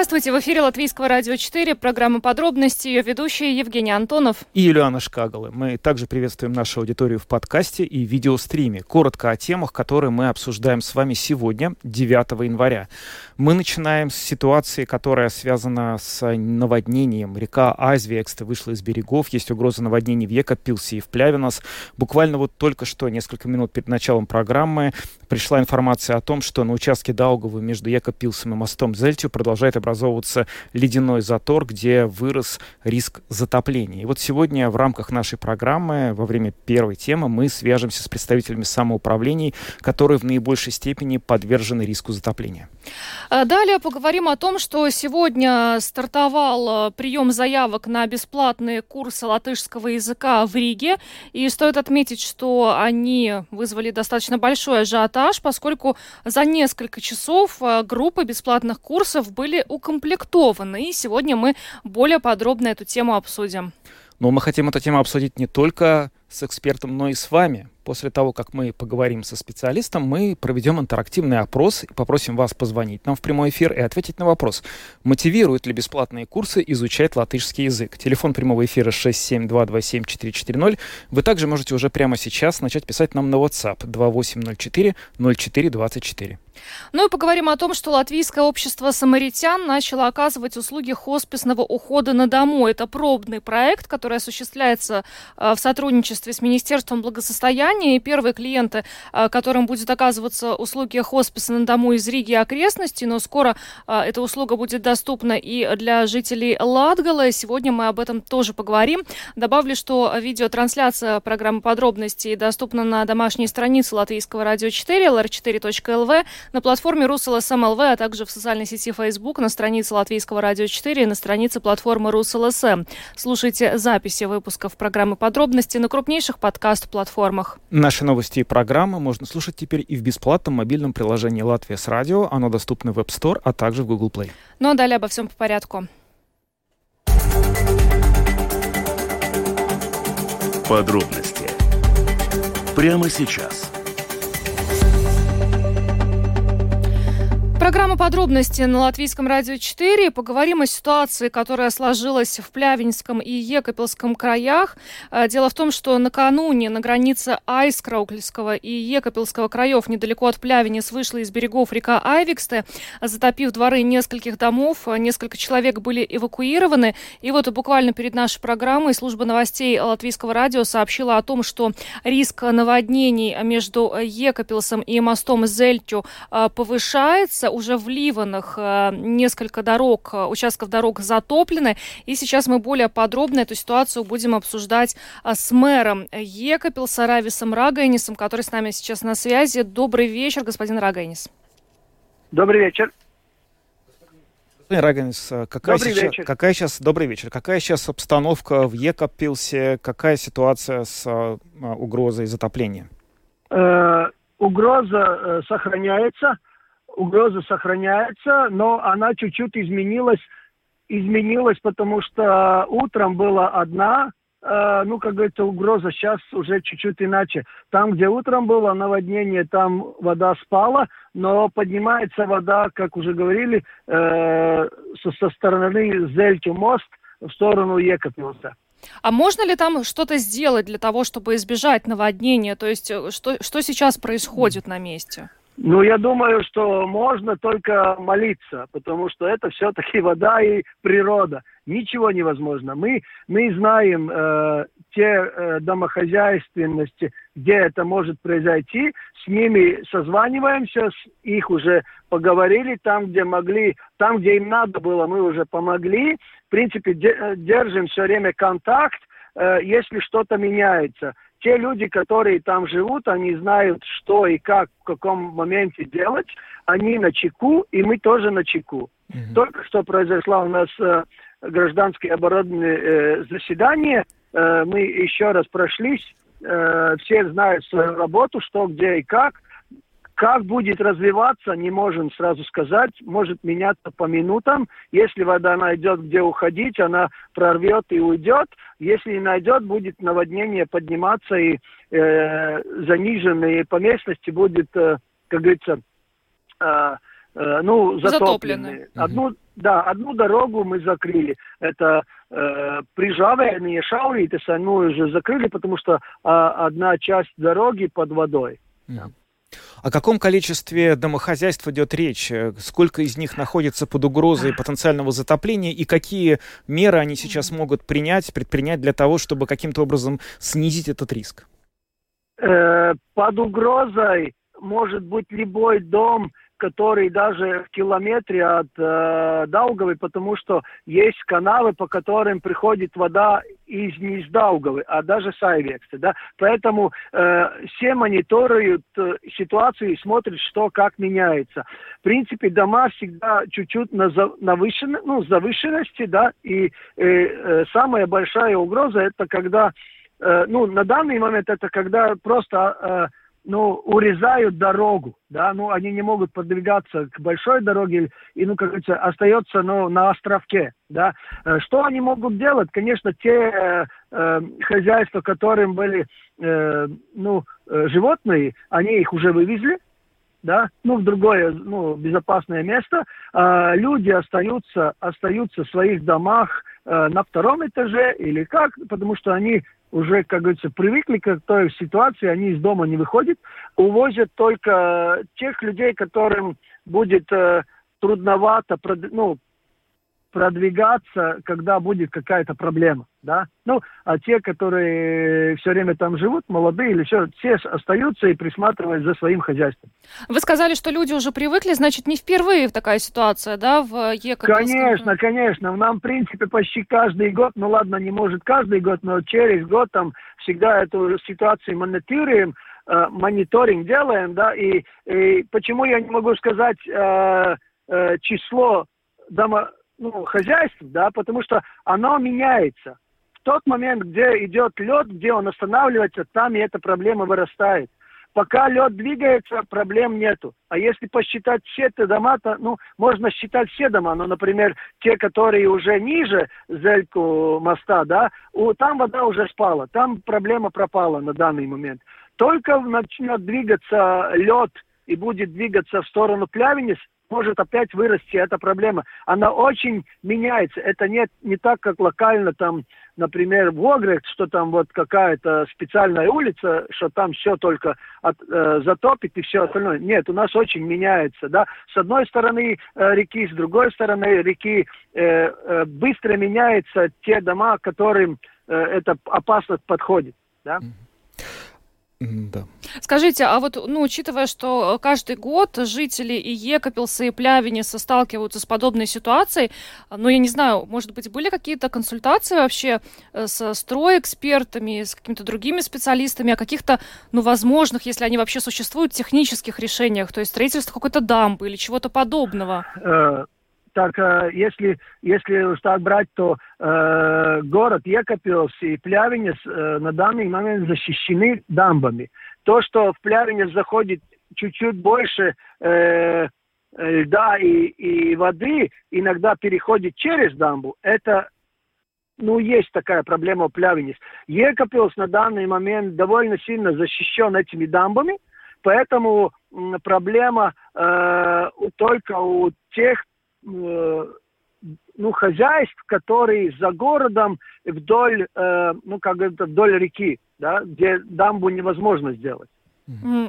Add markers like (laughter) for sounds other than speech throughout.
Здравствуйте, в эфире Латвийского радио 4, программа «Подробности», ее ведущие Евгений Антонов и Юлиана Шкагалы. Мы также приветствуем нашу аудиторию в подкасте и видеостриме. Коротко о темах, которые мы обсуждаем с вами сегодня, 9 января. Мы начинаем с ситуации, которая связана с наводнением. Река Азвиекста вышла из берегов, есть угроза наводнений в Екапилсе и в Плявинос. Буквально вот только что, несколько минут перед началом программы, пришла информация о том, что на участке Даугавы между Екапилсом и мостом Зельтью продолжает образовываться ледяной затор, где вырос риск затопления. И вот сегодня в рамках нашей программы, во время первой темы, мы свяжемся с представителями самоуправлений, которые в наибольшей степени подвержены риску затопления. А далее поговорим о том, что сегодня стартовал э, прием заявок на бесплатные курсы латышского языка в Риге. И стоит отметить, что они вызвали достаточно большой ажиотаж, поскольку за несколько часов э, группы бесплатных курсов были укомплектованы. И сегодня мы более подробно эту тему обсудим. Но мы хотим эту тему обсудить не только с экспертом, но и с вами. После того, как мы поговорим со специалистом, мы проведем интерактивный опрос и попросим вас позвонить нам в прямой эфир и ответить на вопрос, мотивируют ли бесплатные курсы изучать латышский язык. Телефон прямого эфира 672274440. Вы также можете уже прямо сейчас начать писать нам на WhatsApp 2804 0424. Ну и поговорим о том, что Латвийское общество самаритян начало оказывать услуги хосписного ухода на дому. Это пробный проект, который осуществляется э, в сотрудничестве с Министерством благосостояния. И первые клиенты, э, которым будет оказываться услуги хосписа на дому из Риги и окрестностей, но скоро э, эта услуга будет доступна и для жителей Латгале. Сегодня мы об этом тоже поговорим. Добавлю, что видеотрансляция программы «Подробности» доступна на домашней странице Латвийского радио 4, lr4.lv, на платформе rus.lsm.lv, а также в социальной сети Facebook, на странице Латвийского радио 4 и на странице платформы Rus.LSM. Слушайте записи выпусков программы «Подробности» на крупнейших подкаст-платформах. Наши новости и программы можно слушать теперь и в бесплатном мобильном приложении «Latvijas Radio». Оно доступно в App Store, а также в Google Play. Ну а далее обо всем по порядку. Подробности прямо сейчас – Программа подробности на Латвийском радио 4. Поговорим о ситуации, которая сложилась в Плявинском и Екапельском краях. Э, дело в том, что накануне на границе Айскраукльского и Екапельского краев недалеко от Плявинец вышла из берегов река Айвиксте, затопив дворы нескольких домов. Несколько человек были эвакуированы. И вот буквально перед нашей программой служба новостей Латвийского радио сообщила о том, что риск наводнений между Екапелсом и мостом Зельтю э, повышается уже в Ливанах э, несколько дорог, э, участков дорог затоплены. И сейчас мы более подробно эту ситуацию будем обсуждать э, с мэром Екапил Сарависом Рагайнисом, который с нами сейчас на связи. Добрый вечер, господин Рагайнис. Добрый вечер. Господин Рагайнис, какая добрый сейчас, вечер. какая сейчас, добрый вечер, какая сейчас обстановка в Екапилсе, какая ситуация с uh, угрозой затопления? Э, угроза э, сохраняется угроза сохраняется, но она чуть-чуть изменилась, изменилась, потому что утром была одна, э, ну, как говорится, угроза сейчас уже чуть-чуть иначе. Там, где утром было наводнение, там вода спала, но поднимается вода, как уже говорили, э, со, со стороны Зельтю мост в сторону Екапилса. А можно ли там что-то сделать для того, чтобы избежать наводнения? То есть э, что, что сейчас происходит на месте? Ну, я думаю, что можно только молиться, потому что это все-таки (laughs) вода и природа. Ничего невозможно. Мы, мы знаем э, те э, домохозяйственности, где это может произойти, с ними созваниваемся, с, их уже поговорили, там, где могли, там, где им надо было, мы уже помогли. В принципе, де, держим все время контакт, э, если что-то меняется те люди, которые там живут, они знают, что и как, в каком моменте делать. Они на чеку, и мы тоже на чеку. Mm-hmm. Только что произошло у нас э, гражданское оборудованное э, заседание. Э, мы еще раз прошлись. Э, все знают свою работу, что, где и как. Как будет развиваться, не можем сразу сказать. Может меняться по минутам. Если вода найдет, где уходить, она прорвет и уйдет. Если не найдет, будет наводнение подниматься и э, заниженные по местности будет, э, как говорится, э, э, ну, затопленные. Одну, да, одну дорогу мы закрыли. Это э, прижавленные шауритеса, мы уже закрыли, потому что э, одна часть дороги под водой. Mm. О каком количестве домохозяйств идет речь? Сколько из них находится под угрозой потенциального затопления и какие меры они сейчас могут принять, предпринять для того, чтобы каким-то образом снизить этот риск? Э, под угрозой может быть любой дом, который даже в километре от э, Даугавы, потому что есть каналы, по которым приходит вода из не из Даугавы, а даже с Айвекса, да. Поэтому э, все мониторируют э, ситуацию и смотрят, что как меняется. В принципе, дома всегда чуть-чуть на, выше, ну, завышенности, да, и э, э, самая большая угроза это когда, э, ну, на данный момент это когда просто э, ну, урезают дорогу, да, ну, они не могут подвигаться к большой дороге, и, ну, как говорится, остается, ну, на островке, да. Э, что они могут делать? Конечно, те э, э, хозяйства, которым были, э, ну, э, животные, они их уже вывезли, да, ну, в другое, ну, безопасное место. Э, люди остаются, остаются в своих домах э, на втором этаже или как, потому что они уже, как говорится, привыкли к той ситуации, они из дома не выходят, увозят только тех людей, которым будет э, трудновато, ну, продвигаться, когда будет какая-то проблема, да. Ну, а те, которые все время там живут, молодые или все, все остаются и присматривают за своим хозяйством. Вы сказали, что люди уже привыкли, значит, не впервые такая ситуация, да, в Екатеринбурге? Конечно, конечно. Нам, в принципе, почти каждый год, ну ладно, не может каждый год, но через год там всегда эту ситуацию мониторируем, э, мониторинг делаем, да, и, и почему я не могу сказать э, э, число дома ну, хозяйств, да, потому что оно меняется. В тот момент, где идет лед, где он останавливается, там и эта проблема вырастает. Пока лед двигается, проблем нету. А если посчитать все эти дома, то, ну, можно считать все дома, но, например, те, которые уже ниже зельку моста, да, у, там вода уже спала, там проблема пропала на данный момент. Только начнет двигаться лед и будет двигаться в сторону Плявенец, может опять вырасти эта проблема. Она очень меняется. Это не, не так, как локально там, например, в Огрехт, что там вот какая-то специальная улица, что там все только от, э, затопит и все остальное. Нет, у нас очень меняется. Да? С одной стороны э, реки, с другой стороны реки э, э, быстро меняются те дома, которым э, эта опасность подходит. Да? Mm-hmm. Да. Скажите, а вот, ну, учитывая, что каждый год жители и Екапилса, и Плявениса сталкиваются с подобной ситуацией, ну, я не знаю, может быть, были какие-то консультации вообще э, со стройэкспертами, с какими-то другими специалистами о каких-то, ну, возможных, если они вообще существуют, технических решениях, то есть строительство какой-то дамбы или чего-то подобного? Э, так э, если, если уж так брать, то э, город Екапилс и Плявенец э, на данный момент защищены дамбами. То, что в Плявенец заходит чуть-чуть больше э, льда и, и воды, иногда переходит через дамбу, это ну, есть такая проблема в Плявенец. Екапилс на данный момент довольно сильно защищен этими дамбами, поэтому проблема э, только у тех Э, ну, хозяйств, которые за городом вдоль, э, ну, как это, вдоль реки, да, где дамбу невозможно сделать.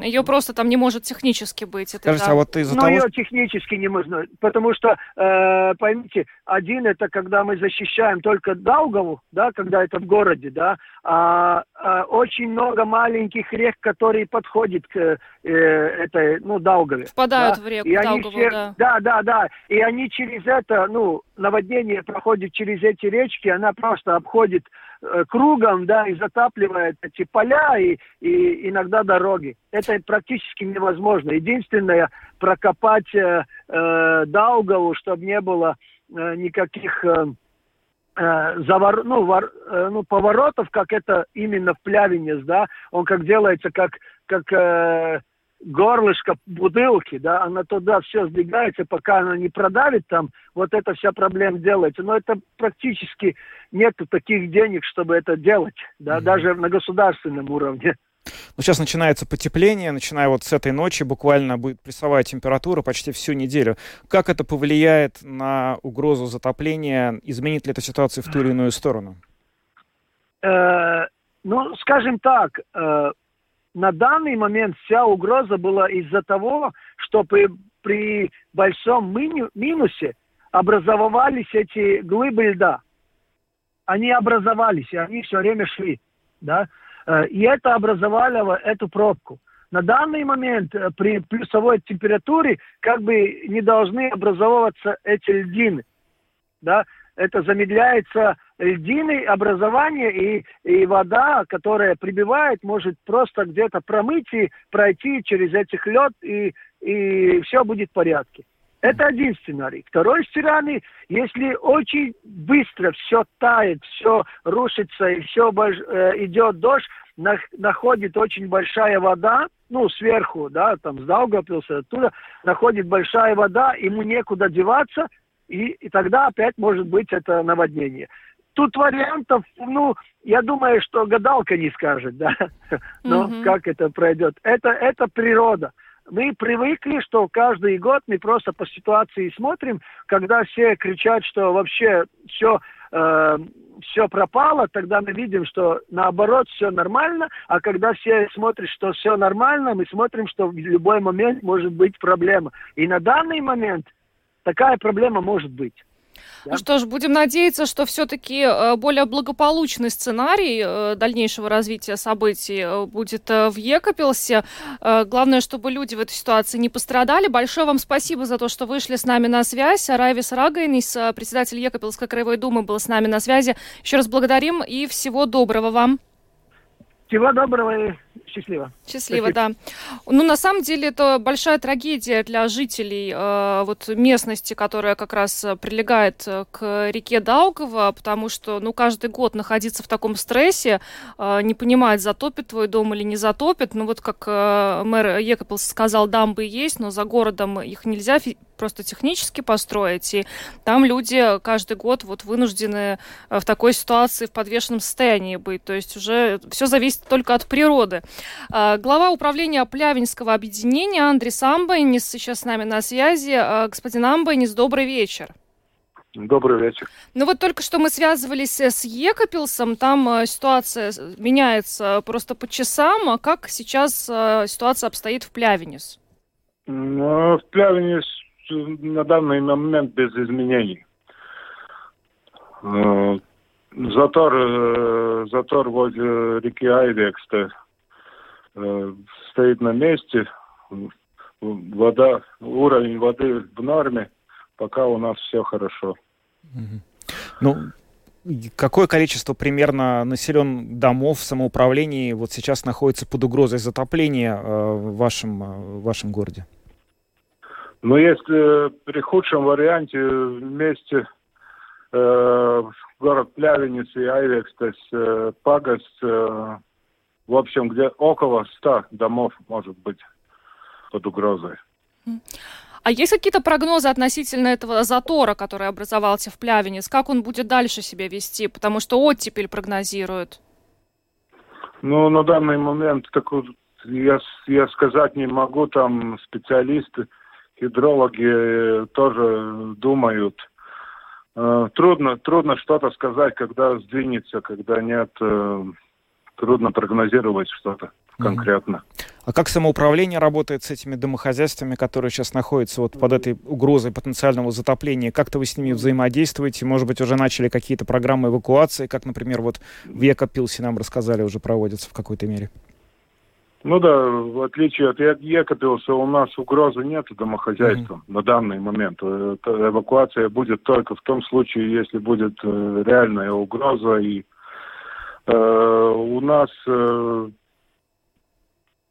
Ее просто там не может технически быть. Это Скажите, да. а вот из-за ну, того... ее технически не можно, потому что, э, поймите, один это когда мы защищаем только Даугаву, да, когда это в городе, да, а, а очень много маленьких рек, которые подходят к э, этой, ну, Даугаве. Впадают да? в реку и Даугаву, все, да. Да, да, да, и они через это, ну, наводнение проходит через эти речки, она просто обходит Э, кругом, да, и затапливает эти поля и, и иногда дороги. Это практически невозможно. Единственное, прокопать э, э, Даугаву, чтобы не было э, никаких э, э, завор, ну, вор, э, ну, поворотов, как это именно в Плявенец, да, он как делается, как, как э, горлышко бутылки, да, она туда все сдвигается, пока она не продавит там, вот эта вся проблема делается. Но это практически нет таких денег, чтобы это делать, да, mm-hmm. даже на государственном уровне. Ну, сейчас начинается потепление, начиная вот с этой ночи, буквально будет прессовая температура почти всю неделю. Как это повлияет на угрозу затопления? Изменит ли эта ситуация в ту или иную сторону? Э, ну, скажем так, э, на данный момент вся угроза была из-за того, что при, при большом минусе образовались эти глыбы льда. Они образовались, и они все время шли. Да? Э, и это образовало эту пробку. На данный момент э, при плюсовой температуре как бы не должны образовываться эти льдины. Да? Это замедляется льдины образование, и, и вода, которая прибивает, может просто где-то промыть и пройти через этих лед, и, и все будет в порядке. Это один сценарий. Второй сценарий, если очень быстро все тает, все рушится и все э, идет дождь, на... находит очень большая вода, ну, сверху, да, там с Даугавпилса, оттуда, находит большая вода, ему некуда деваться, и, и тогда опять может быть это наводнение. Тут вариантов, ну, я думаю, что гадалка не скажет, да, (laughs) но mm-hmm. как это пройдет. Это, это природа мы привыкли, что каждый год мы просто по ситуации смотрим, когда все кричат, что вообще все, э, все пропало, тогда мы видим, что наоборот все нормально, а когда все смотрят, что все нормально, мы смотрим, что в любой момент может быть проблема. И на данный момент такая проблема может быть. Да? Ну что ж, будем надеяться, что все-таки э, более благополучный сценарий э, дальнейшего развития событий э, будет в Екапелсе. Главное, чтобы люди в этой ситуации не пострадали. Большое вам спасибо за то, что вышли с нами на связь. Райвис Рагайнис, председатель Екапелской краевой думы, был с нами на связи. Еще раз благодарим и всего доброго вам. Всего доброго и счастливо. Счастливо, Спасибо. да. Ну, на самом деле, это большая трагедия для жителей э, вот местности, которая как раз прилегает э, к реке Даугава, потому что, ну, каждый год находиться в таком стрессе, э, не понимать, затопит твой дом или не затопит. Ну, вот как э, мэр Екапелс сказал, дамбы есть, но за городом их нельзя просто технически построить, и там люди каждый год вот вынуждены э, в такой ситуации в подвешенном состоянии быть. То есть уже все зависит только от природы. А, глава управления Плявинского объединения Андрей Амбайнис сейчас с нами на связи. А, господин Амбайнис, добрый вечер. Добрый вечер. Ну вот только что мы связывались с Екапилсом, там э, ситуация меняется просто по часам. А как сейчас э, ситуация обстоит в Плявинис? Ну, в Плявинис на данный момент без изменений. Э, затор, э, затор возле реки Айвекста э, стоит на месте. Вода, уровень воды в норме. Пока у нас все хорошо. Ну, какое количество примерно населен домов в самоуправлении вот сейчас находится под угрозой затопления в вашем, в вашем городе? Но если при худшем варианте вместе э, город Плявенец и Айвекс, то есть э, Пагас, э, в общем, где около ста домов может быть под угрозой. А есть какие-то прогнозы относительно этого затора, который образовался в Плявенец? Как он будет дальше себя вести? Потому что оттепель прогнозируют. Ну, на данный момент так, я, я сказать не могу, там специалисты гидрологи э, тоже думают. Э, трудно, трудно что-то сказать, когда сдвинется, когда нет. Трудно прогнозировать что-то конкретно. А как самоуправление работает с этими домохозяйствами, которые сейчас находятся вот под этой угрозой потенциального затопления? Как-то вы с ними взаимодействуете? Может быть, уже начали какие-то программы эвакуации, как, например, вот в Екапилсе нам рассказали, уже проводятся в какой-то мере? Ну да, в отличие от Екапилса, у нас угрозы нет домохозяйствам mm-hmm. на данный момент. Э, эвакуация будет только в том случае, если будет э, реальная угроза. И у нас э,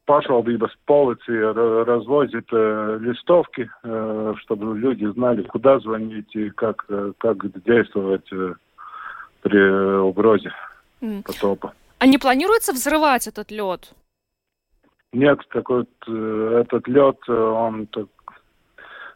pašvaldības полиция развозит э, листовки, э, чтобы люди знали, куда звонить и как, э, как действовать э, при угрозе mm. потопа. А не планируется взрывать этот лед? нет, такой э, этот лед, э, он так,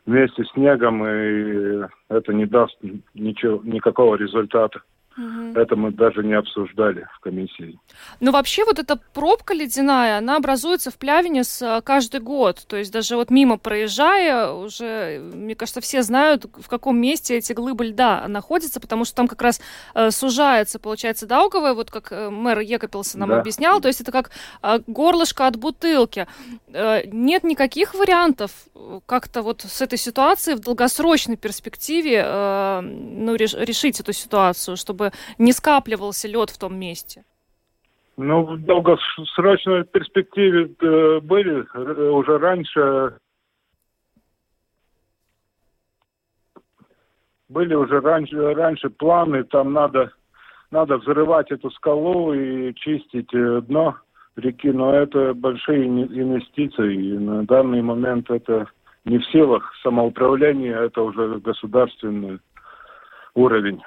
вместе с снегом, и это не даст ничего, никакого результата. Угу. Это мы даже не обсуждали в комиссии. Ну, вообще, вот эта пробка ледяная, она образуется в Плявине с э, каждый год. То есть даже вот мимо проезжая, уже, мне кажется, все знают, в каком месте эти глыбы льда находятся, потому что там как раз э, сужается, получается, Даугавая, вот как э, мэр Екапелса нам да. объяснял. То есть это как э, горлышко от бутылки. Э, нет никаких вариантов э, как-то вот с этой ситуацией в долгосрочной перспективе э, ну, реш решить эту ситуацию, чтобы чтобы не скапливался лед в том месте? Ну, в долгосрочной перспективе э, были э, уже раньше были уже раньше, раньше планы, там надо, надо взрывать эту скалу и чистить э, дно реки, но это большие инвестиции, и на данный момент это не в силах самоуправления, это уже государственный уровень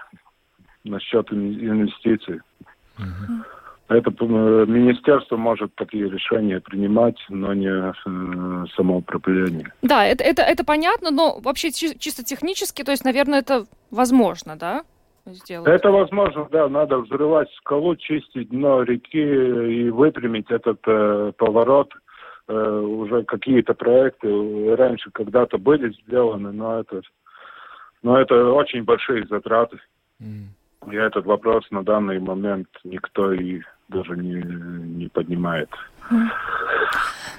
насчет инвестиций. Угу. Это э, министерство может такие решения принимать, но не э, самоуправление. Да, это, это, это понятно, но вообще чисто технически, то есть, наверное, это возможно, да? Сделать? Это возможно, да. Надо взрывать скалу, чистить дно реки и выпрямить этот э, поворот. Э, уже какие-то проекты раньше когда-то были сделаны, но это, но это очень большие затраты. Mm. И этот вопрос на данный момент никто и даже не, не поднимает.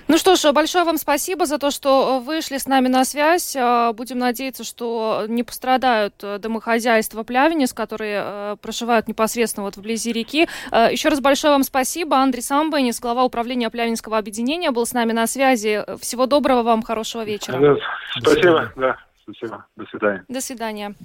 Ну что ж, большое вам спасибо за то, что вышли с нами на связь. А, будем надеяться, что не пострадают домохозяйства Плявенец, которые э, проживают непосредственно вот вблизи реки. А, еще раз большое вам спасибо. Андрей Самбанис, глава управления Плявенского объединения, был с нами на связи. Всего доброго вам, хорошего вечера. Спасибо. Да. Спасибо. До свидания. До свидания.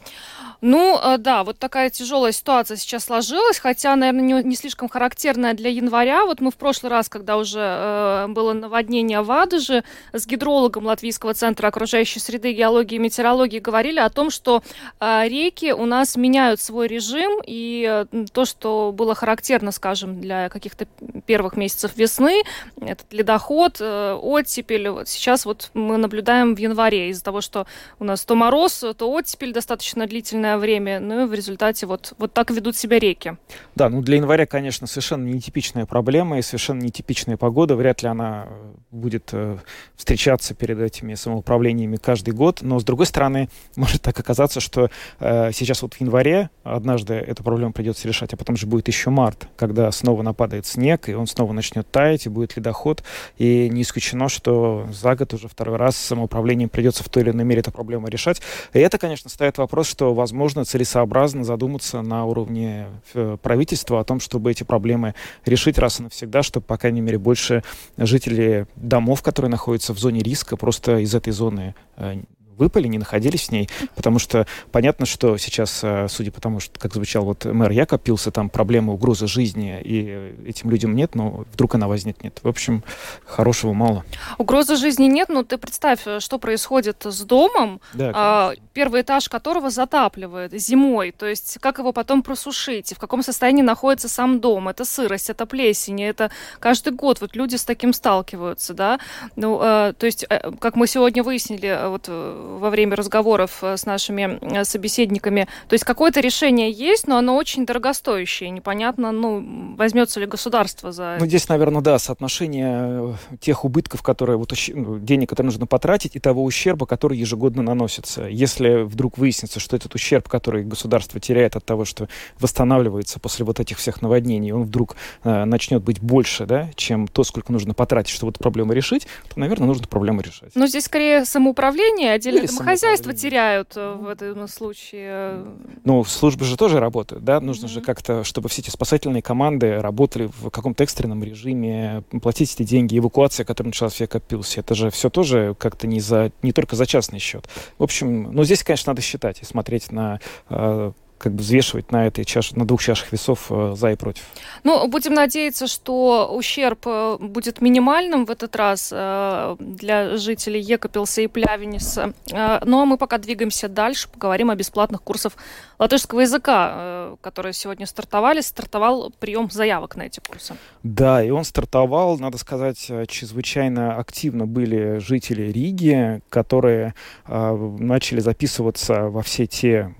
Ну, э, да, вот такая тяжелая ситуация сейчас сложилась, хотя, наверное, не, слишком характерная для января. Вот мы в прошлый раз, когда уже э, было наводнение в Адыже, с гидрологом Латвийского центра окружающей среды, геологии и метеорологии говорили о том, что э, реки у нас меняют свой режим, и то, что было характерно, скажем, для каких-то первых месяцев весны, этот ледоход, э, оттепель, вот сейчас вот мы наблюдаем в январе из-за того, что у нас нас то мороз, то оттепель достаточно длительное время, ну и в результате вот, вот так ведут себя реки. Да, ну для января, конечно, совершенно нетипичная проблема и совершенно нетипичная погода. Вряд ли она э, будет э, встречаться перед этими самоуправлениями каждый год. Но, с другой стороны, может так оказаться, что э, сейчас вот в январе однажды эту проблему придется решать, а потом же будет еще март, когда снова нападает снег, и он снова начнет таять, и будет ледоход. И не исключено, что за год уже второй раз самоуправлением придется в той или иной мере эту проблему проблемы решать. И это, конечно, ставит вопрос, что, возможно, целесообразно задуматься на уровне э, правительства о том, чтобы эти проблемы решить раз и навсегда, чтобы, по крайней мере, больше жителей домов, которые находятся в зоне риска, просто из этой зоны э, выпали, не находились в ней, потому что понятно, что сейчас, э, судя по тому, что, как звучал вот мэр Якоб Пилса, там проблема угрозы жизни, и этим людям нет, но вдруг она возникнет. В общем, хорошего мало. Угрозы жизни нет, но ты представь, э, что происходит с домом, да, а, первый этаж которого затапливает зимой, то есть как его потом просушить, и в каком состоянии находится сам дом, это сырость, это плесень, это каждый год вот люди с таким сталкиваются, да, ну, э, то есть, как мы сегодня выяснили, вот во время разговоров э, с нашими э, собеседниками. То есть какое-то решение есть, но оно очень дорогостоящее. Непонятно, ну, возьмется ли государство за... Ну, здесь, наверное, да, соотношение э, тех убытков, которые, вот, ну, денег, которые нужно потратить, и того ущерба, который ежегодно наносится. Если вдруг выяснится, что этот ущерб, который государство теряет от того, что восстанавливается после вот этих всех наводнений, он вдруг э, начнет быть больше, да, чем то, сколько нужно потратить, чтобы эту проблему решить, то, наверное, нужно проблему решать. Но здесь скорее самоуправление, отдельно или домохозяйства теряют э, в этом случае. Ну, службы же тоже работают, да? Нужно mm-hmm. же как-то, чтобы все эти спасательные команды работали в каком-то экстренном режиме, платить эти деньги, эвакуация, которую началась век опился. Это же все тоже как-то не, за, не только за частный счет. В общем, ну, здесь, конечно, надо считать и смотреть на э, как бы взвешивать на этой чаше, на двух чашах весов э, за и против. Ну, будем надеяться, что ущерб э, будет минимальным в этот раз э, для жителей Екапилса и Плявениса. Ну, а мы пока двигаемся дальше, поговорим о бесплатных курсах латышского языка, которые сегодня стартовали. Стартовал прием заявок на эти курсы. Да, и он стартовал, надо сказать, чрезвычайно активно были жители Риги, которые начали записываться во все те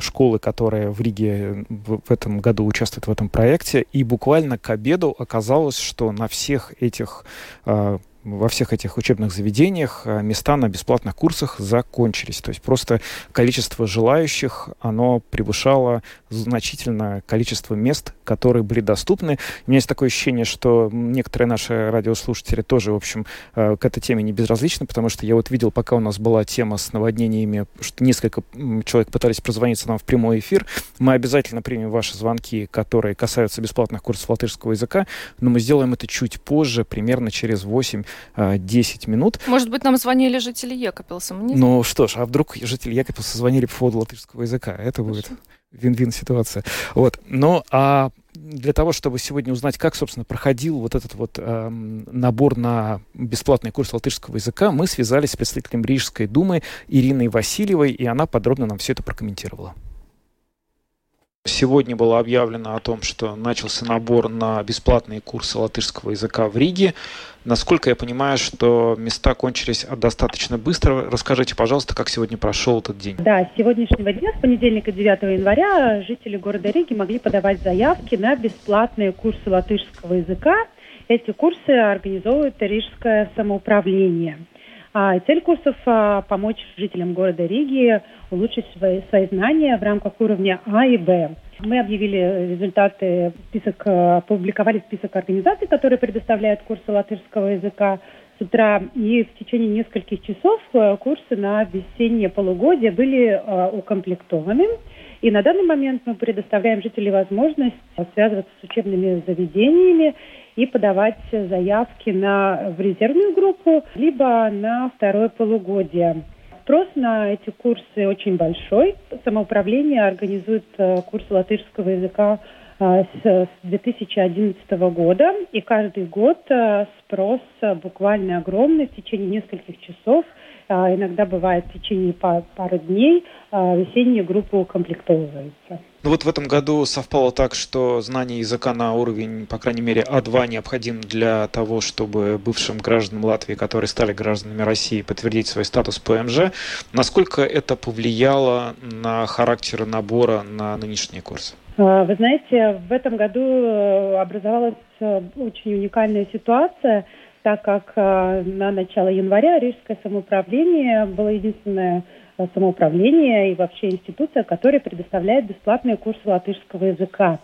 школы, которая в Риге в, этом году участвует в этом проекте. И буквально к обеду оказалось, что на всех этих э, во всех этих учебных заведениях э, места на бесплатных курсах закончились. То есть просто количество желающих, оно превышало значительное количество мест, которые были доступны. У меня есть такое ощущение, что некоторые наши радиослушатели тоже, в общем, э, к этой теме не безразличны, потому что я вот видел, пока у нас была тема с наводнениями, что несколько человек пытались прозвониться нам в прямой эфир. Мы обязательно примем ваши звонки, которые касаются бесплатных курсов латышского языка, но мы сделаем это чуть позже, примерно через 8 10 минут. Может быть, нам звонили жители Екапилса? Ну что ж, а вдруг жители Екапилса звонили по поводу латышского языка? Это будет вин-вин ситуация. Вот. Но а для того, чтобы сегодня узнать, как, собственно, проходил вот этот вот э, набор на бесплатный курс латышского языка, мы связались с представителем Рижской думы Ириной Васильевой, и она подробно нам все это прокомментировала. Сегодня было объявлено о том, что начался набор на бесплатные курсы латышского языка в Риге. Насколько я понимаю, что места кончились достаточно быстро. Расскажите, пожалуйста, как сегодня прошел этот день? Да, с сегодняшнего дня, с понедельника 9 января, жители города Риги могли подавать заявки на бесплатные курсы латышского языка. Эти курсы организовывает Рижское самоуправление. А цель курсов а, – помочь жителям города Риги улучшить свои, свои знания в рамках уровня А и Б. Мы объявили результаты, список, а, опубликовали список организаций, которые предоставляют курсы латышского языка с утра. И в течение нескольких часов а, курсы на весеннее полугодие были укомплектованы. И на данный момент мы предоставляем жителям возможность связываться с учебными заведениями и подавать заявки на, в резервную группу, либо на второе полугодие. Спрос на эти курсы очень большой. Самоуправление организует э, курсы латышского языка э, с 2011 года, и каждый год э, спрос буквально огромный в течение нескольких часов – иногда бывает в течение пары дней а, весенние группы укомплектовываются. Ну вот в этом году совпало так, что знание языка на уровень, по крайней мере, А2 необходим для того, чтобы бывшим гражданам Латвии, которые стали гражданами России, подтвердить свой статус ПМЖ. Насколько это повлияло на характер набора на нынешние курсы? А, вы знаете, в этом году э, образовалась э, очень уникальная ситуация – так как э, на начало января Рижское самоуправление было единственное э, самоуправление и вообще институция, которая предоставляет бесплатные курсы латышского языка.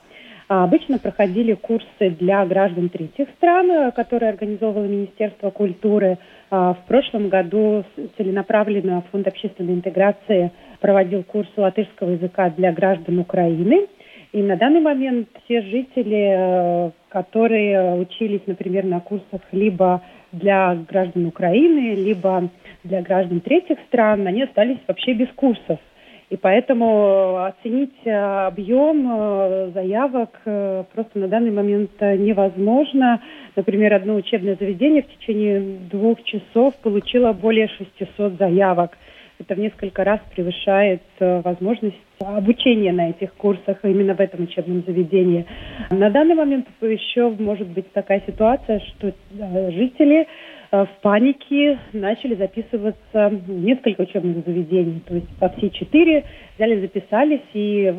А обычно проходили курсы для граждан третьих стран, э, которые организовывало Министерство культуры. А в прошлом году целенаправленно Фонд общественной интеграции проводил курсы латышского языка для граждан Украины – и на данный момент все жители, э, которые учились, например, на курсах либо для граждан Украины, либо для граждан третьих стран, они остались вообще без курсов. И поэтому оценить э, объем э, заявок просто на данный момент невозможно. Например, одно учебное заведение в течение двух часов получило более 600 заявок. Это в несколько раз превышает возможность обучения на этих курсах именно в этом учебном заведении. На данный момент еще может быть такая ситуация, что э, жители э, в панике начали записываться в несколько учебных заведений. То есть по все четыре взяли, записались, и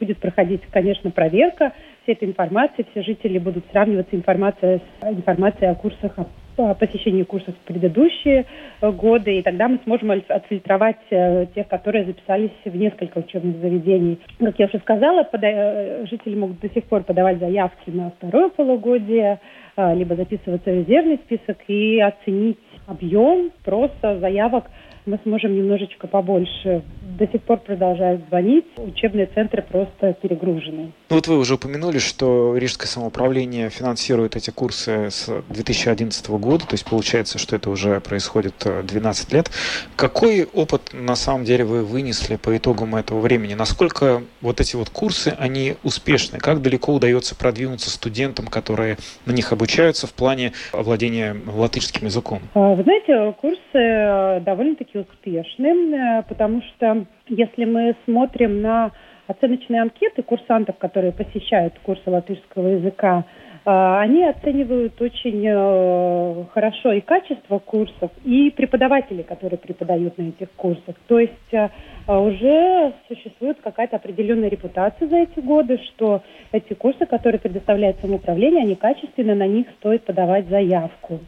будет проходить, конечно, проверка всей этой информации. Все жители будут сравниваться информация с информацией о курсах посещении курсов в предыдущие э, годы, и тогда мы сможем отфильтровать э, тех, которые записались в несколько учебных заведений. Как я уже сказала, э, жители могут до сих пор подавать заявки на второе полугодие, либо записываться в резервный список и оценить объем просто заявок мы сможем немножечко побольше. До сих пор продолжают звонить, учебные центры просто перегружены. Ну вот вы уже упомянули, что Рижское самоуправление финансирует эти курсы с 2011 года, то есть получается, что это уже происходит 12 лет. Какой опыт на самом деле вы вынесли по итогам этого времени? Насколько вот эти вот курсы, они успешны? Как далеко удается продвинуться студентам, которые на них обучаются в плане овладения латышским языком? А, вы знаете, курсы э, довольно-таки успешны, э, потому что если мы смотрим на оценочные анкеты курсантов, которые посещают курсы латышского языка, а, они оценивают очень э, хорошо и качество курсов, и преподаватели, которые преподают на этих курсах. То есть э, уже существует какая-то определенная репутация за эти годы, что эти курсы, которые предоставляет самоуправление, они качественны, на них стоит подавать заявку.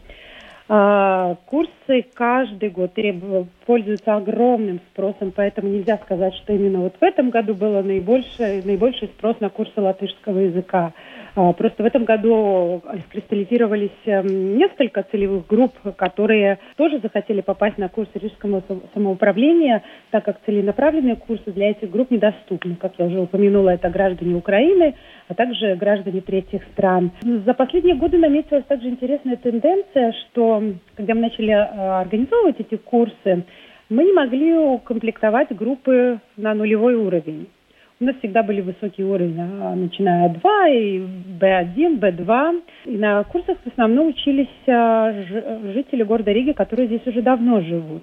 А, курсы каждый год пользуются огромным спросом, поэтому нельзя сказать, что именно вот в этом году было наибольший, наибольший спрос на курсы латышского языка. А, просто в этом году скристаллизировались эм, несколько целевых групп, которые тоже захотели попасть на курсы рижского самоуправления, так как целенаправленные курсы для этих групп недоступны. Как я уже упомянула, это граждане Украины, а также граждане третьих стран. За последние годы наметилась также интересная тенденция, что когда мы начали э, организовывать эти курсы, мы не могли укомплектовать группы на нулевой уровень. У нас всегда были высокие уровни, а, начиная от 2 и B1, B2. И на курсах в основном учились а, жители города Риги, которые здесь уже давно живут.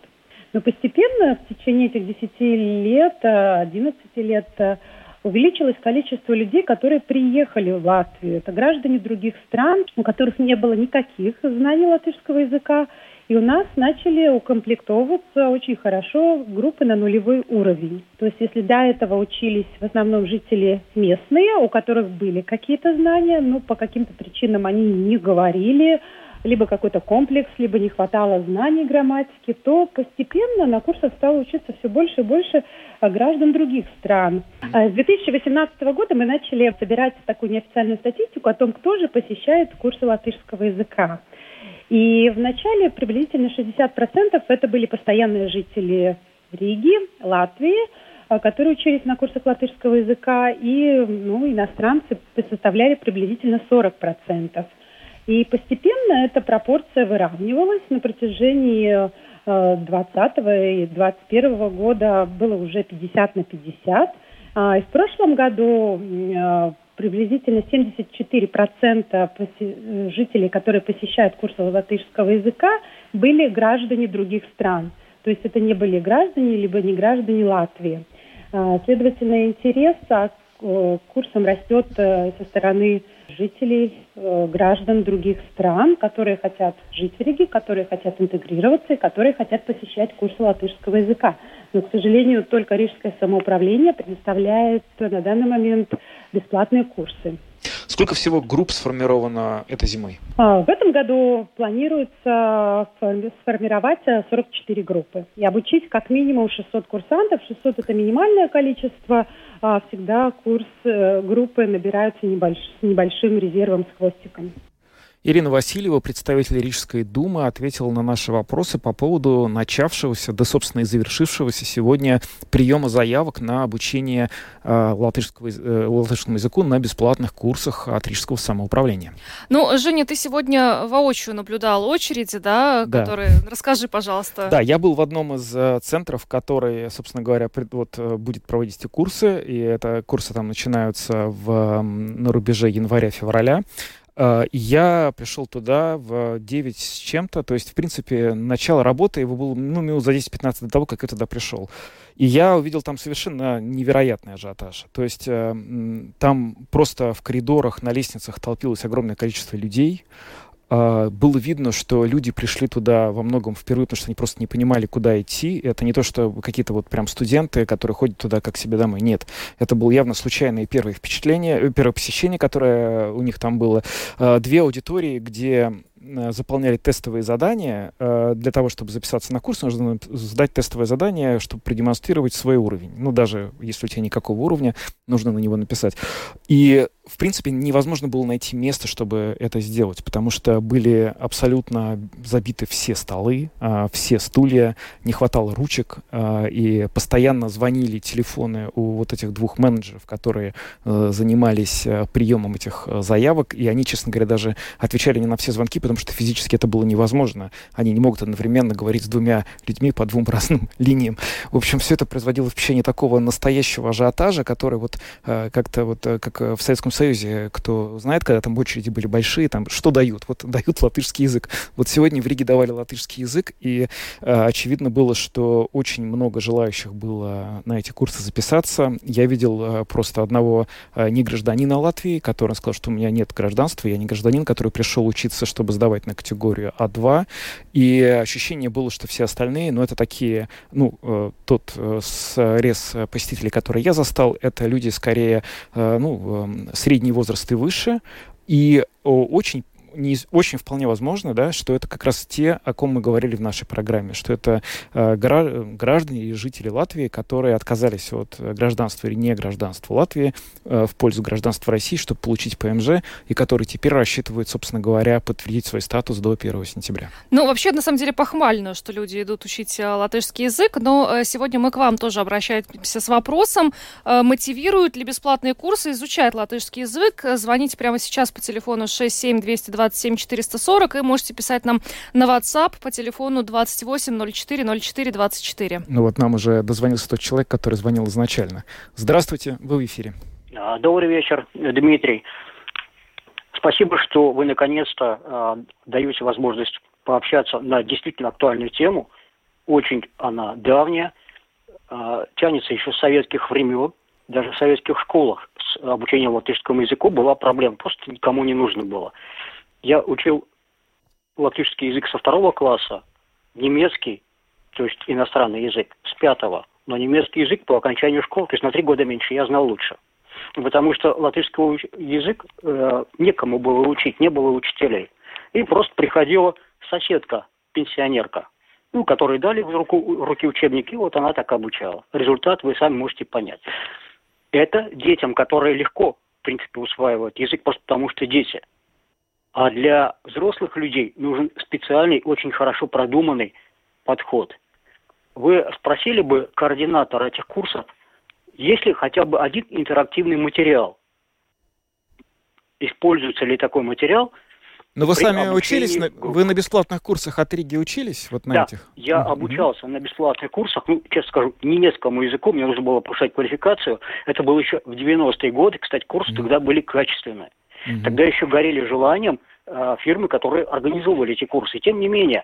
Но постепенно в течение этих 10 лет, 11 лет увеличилось количество людей, которые приехали в Латвию. Это граждане других стран, у которых не было никаких знаний латышского языка, и у нас начали укомплектовываться очень хорошо группы на нулевой уровень. То есть если до этого учились в основном жители местные, у которых были какие-то знания, но по каким-то причинам они не говорили, либо какой-то комплекс, либо не хватало знаний грамматики, то постепенно на курсах стало учиться все больше и больше а, граждан других стран. А с 2018 года мы начали собирать такую неофициальную статистику о том, кто же посещает курсы латышского языка. И вначале приблизительно 60% это были постоянные жители Риги, Латвии, а, которые учились на курсах латышского языка, и ну, иностранцы составляли приблизительно 40%. И постепенно эта пропорция выравнивалась на протяжении 2020 э, и 2021 года было уже 50 на 50. А, и в прошлом году э, приблизительно 74% жителей, которые посещают курсы латышского языка, были граждане других стран. То есть это не были граждане, либо не граждане Латвии. А, следовательно, интерес к курсам растет э, со стороны жителей, э, граждан других стран, которые хотят жить в Риге, которые хотят интегрироваться и которые хотят посещать курсы латышского языка. Но, к сожалению, только Рижское самоуправление предоставляет на данный момент бесплатные курсы. Сколько всего групп сформировано этой зимой? А, в этом году планируется сформировать 44 группы и обучить как минимум 600 курсантов. 600 это минимальное количество. А всегда курс э, группы набираются небольш, с небольшим резервом с хвостиком. Ирина Васильева, представитель Рижской думы, ответила на наши вопросы по поводу начавшегося, да, собственно, и завершившегося сегодня приема заявок на обучение э, латышского, э, латышскому языку на бесплатных курсах от Рижского самоуправления. Ну, Женя, ты сегодня воочию наблюдал очереди, да, да. которые... Расскажи, пожалуйста. Да, я был в одном из э, центров, который, собственно говоря, вот, э, будет проводить эти курсы, и это курсы там начинаются в, на рубеже января-февраля. А, я пришел туда в 9 с чем-то, то есть, в принципе, начало работы его было ну, минут за 10-15 до того, как я туда пришел. И я увидел там совершенно невероятный ажиотаж. То есть э, там просто в коридорах, на лестницах толпилось огромное количество людей. А, было видно, что люди пришли туда во многом впервые, потому что они просто не понимали, куда идти. Это не то, что какие-то вот прям студенты, которые ходят туда как себе домой. Нет. Это было явно случайное первое впечатление, э, первое посещение, которое у них там было. А, две аудитории, где э, заполняли тестовые задания. Э, для того, чтобы записаться на курс, нужно сдать тестовое задание, чтобы продемонстрировать свой уровень. Ну, даже если у тебя никакого уровня, нужно на него написать. И в принципе, невозможно было найти место, чтобы это сделать, потому что были абсолютно забиты все столы, а, все стулья, не хватало ручек, а, и постоянно звонили телефоны у вот этих двух менеджеров, которые э, занимались э, приемом этих э, заявок, и они, честно говоря, даже отвечали не на все звонки, потому что физически это было невозможно. Они не могут одновременно говорить с двумя людьми по двум разным (laughs) линиям. В общем, все это производило впечатление такого настоящего ажиотажа, который вот как-то вот как в Советском Союзе, кто знает, когда там очереди были большие, там что дают? Вот дают латышский язык. Вот сегодня в Риге давали латышский язык, и э, очевидно было, что очень много желающих было на эти курсы записаться. Я видел э, просто одного э, негражданина Латвии, который сказал, что у меня нет гражданства, я не гражданин, который пришел учиться, чтобы сдавать на категорию А2. И ощущение было, что все остальные, ну, это такие, ну, э, тот э, срез посетителей, который я застал, это люди скорее, э, ну, э, средний возраст и выше, и очень не, очень вполне возможно, да, что это как раз те, о ком мы говорили в нашей программе, что это э, граждане и жители Латвии, которые отказались от гражданства или не гражданства Латвии э, в пользу гражданства России, чтобы получить ПМЖ, и которые теперь рассчитывают, собственно говоря, подтвердить свой статус до 1 сентября. Ну, вообще, на самом деле, похвально, что люди идут учить э, латышский язык, но э, сегодня мы к вам тоже обращаемся с вопросом, э, мотивируют ли бесплатные курсы изучать латышский язык. Звоните прямо сейчас по телефону 67 220 27 440 и можете писать нам на WhatsApp по телефону 28 04 04 24. Ну вот нам уже дозвонился тот человек, который звонил изначально. Здравствуйте, вы в эфире. А, добрый вечер, Дмитрий. Спасибо, что вы наконец-то э, даете возможность пообщаться на действительно актуальную тему. Очень она давняя, э, тянется еще с советских времен. Даже в советских школах с обучением латышскому языку была проблема, просто никому не нужно было. Я учил латышский язык со второго класса, немецкий, то есть иностранный язык, с пятого. Но немецкий язык по окончанию школы, то есть на три года меньше, я знал лучше. Потому что латышский язык э, некому было учить, не было учителей. И просто приходила соседка, пенсионерка, ну, которой дали в руку, руки учебники, вот она так обучала. Результат вы сами можете понять. Это детям, которые легко, в принципе, усваивают язык, просто потому что дети – а для взрослых людей нужен специальный, очень хорошо продуманный подход. Вы спросили бы координатора этих курсов, есть ли хотя бы один интерактивный материал? Используется ли такой материал? Но вы сами учились, на, вы на бесплатных курсах от Риги учились вот на да, этих? я mm-hmm. обучался на бесплатных курсах, ну, честно скажу, немецкому языку, мне нужно было повышать квалификацию. Это было еще в 90-е годы, кстати, курсы mm-hmm. тогда были качественные. Угу. Тогда еще горели желанием э, фирмы, которые организовывали эти курсы. Тем не менее,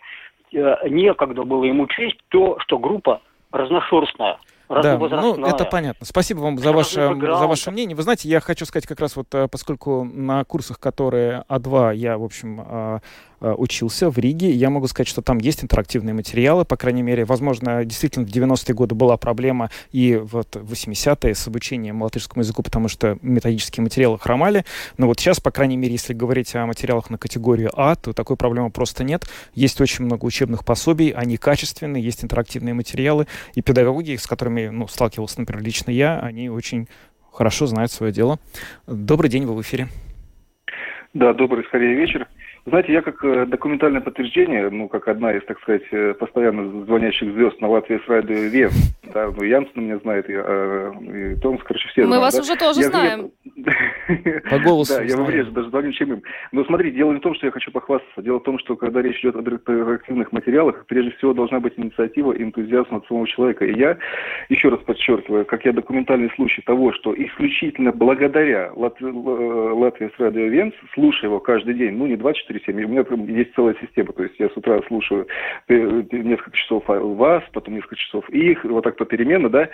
э, некогда было ему честь то, что группа разношерстная. Да, ну это понятно. Спасибо вам за ваше, за ваше мнение. Вы знаете, я хочу сказать как раз вот, э, поскольку на курсах, которые А2, я, в общем, а, учился в Риге. Я могу сказать, что там есть интерактивные материалы, по крайней мере. Возможно, действительно, в 90-е годы была проблема и вот в 80-е с обучением латышскому языку, потому что методические материалы хромали. Но вот сейчас, по крайней мере, если говорить о материалах на категорию А, то такой проблемы просто нет. Есть очень много учебных пособий, они качественные, есть интерактивные материалы, и педагоги, с которыми ну, сталкивался, например, лично я, они очень хорошо знают свое дело. Добрый день, вы в эфире. Да, добрый, скорее, вечер. Знаете, я как э, документальное подтверждение, ну, как одна из, так сказать, э, постоянно звонящих звезд на Латвии с радио Вен, да, ну, Янсен меня знает, и, э, и Томс, короче, все Мы знают, вас да? уже тоже я, знаем. По голосу. Да, я в обрежу, даже звоню чем им. Но смотри, дело не в том, что я хочу похвастаться. Дело в том, что когда речь идет о интерактивных материалах, прежде всего должна быть инициатива и энтузиазм от самого человека. И я, еще раз подчеркиваю, как я документальный случай того, что исключительно благодаря Лат... Латвии с радио Венс, слушая его каждый день, ну, не 24-7, у меня есть целая система. То есть я с утра слушаю несколько часов вас, потом несколько часов их, вот так попеременно, да.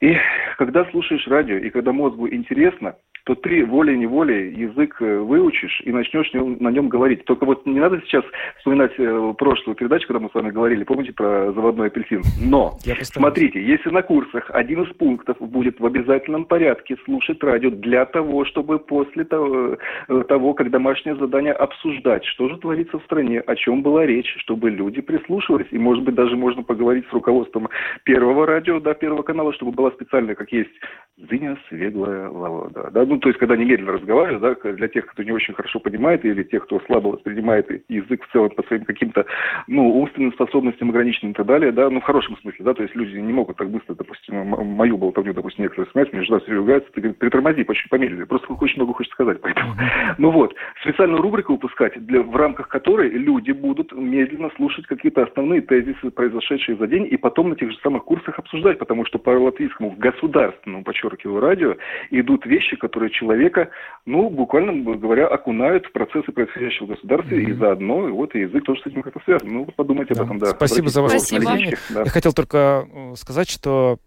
И когда слушаешь радио, и когда мозгу интересно, то ты волей-неволей язык э, выучишь и начнешь на нем говорить. Только вот не надо сейчас вспоминать э, прошлую передачу, когда мы с вами говорили, помните про заводной апельсин? Но, смотрите, если на курсах один из пунктов будет в обязательном порядке слушать радио для того, чтобы после того, э, того как домашнее задание обсуждать, что же творится в стране, о чем была речь, чтобы люди прислушивались. И, может быть, даже можно поговорить с руководством первого радио, да, первого канала, чтобы была специальная, как есть, Зыня Светлая Волода. Да, ну, то есть, когда немедленно разговариваешь, да, для тех, кто не очень хорошо понимает, или тех, кто слабо воспринимает язык в целом по своим каким-то, ну, умственным способностям ограниченным и так далее, да, ну, в хорошем смысле, да, то есть люди не могут так быстро, допустим, мою болтовню, допустим, некоторые смеются, мне жена все ругается, ты говорит, притормози, очень помедленнее, просто очень много хочешь сказать, (laughs) поэтому. Ну вот, специальную рубрику выпускать, для, в рамках которой люди будут медленно слушать какие-то основные тезисы, произошедшие за день, и потом на тех же самых курсах обсуждать, потому что по латвийскому государственному, подчеркиваю, радио идут вещи, которые человека, ну, буквально говоря, окунают в процессы происходящего в государстве, mm-hmm. и заодно вот и язык тоже с этим как-то связан. Ну, подумайте да. об этом, да. Спасибо за ваше выступление. Да. Я хотел только э, сказать, что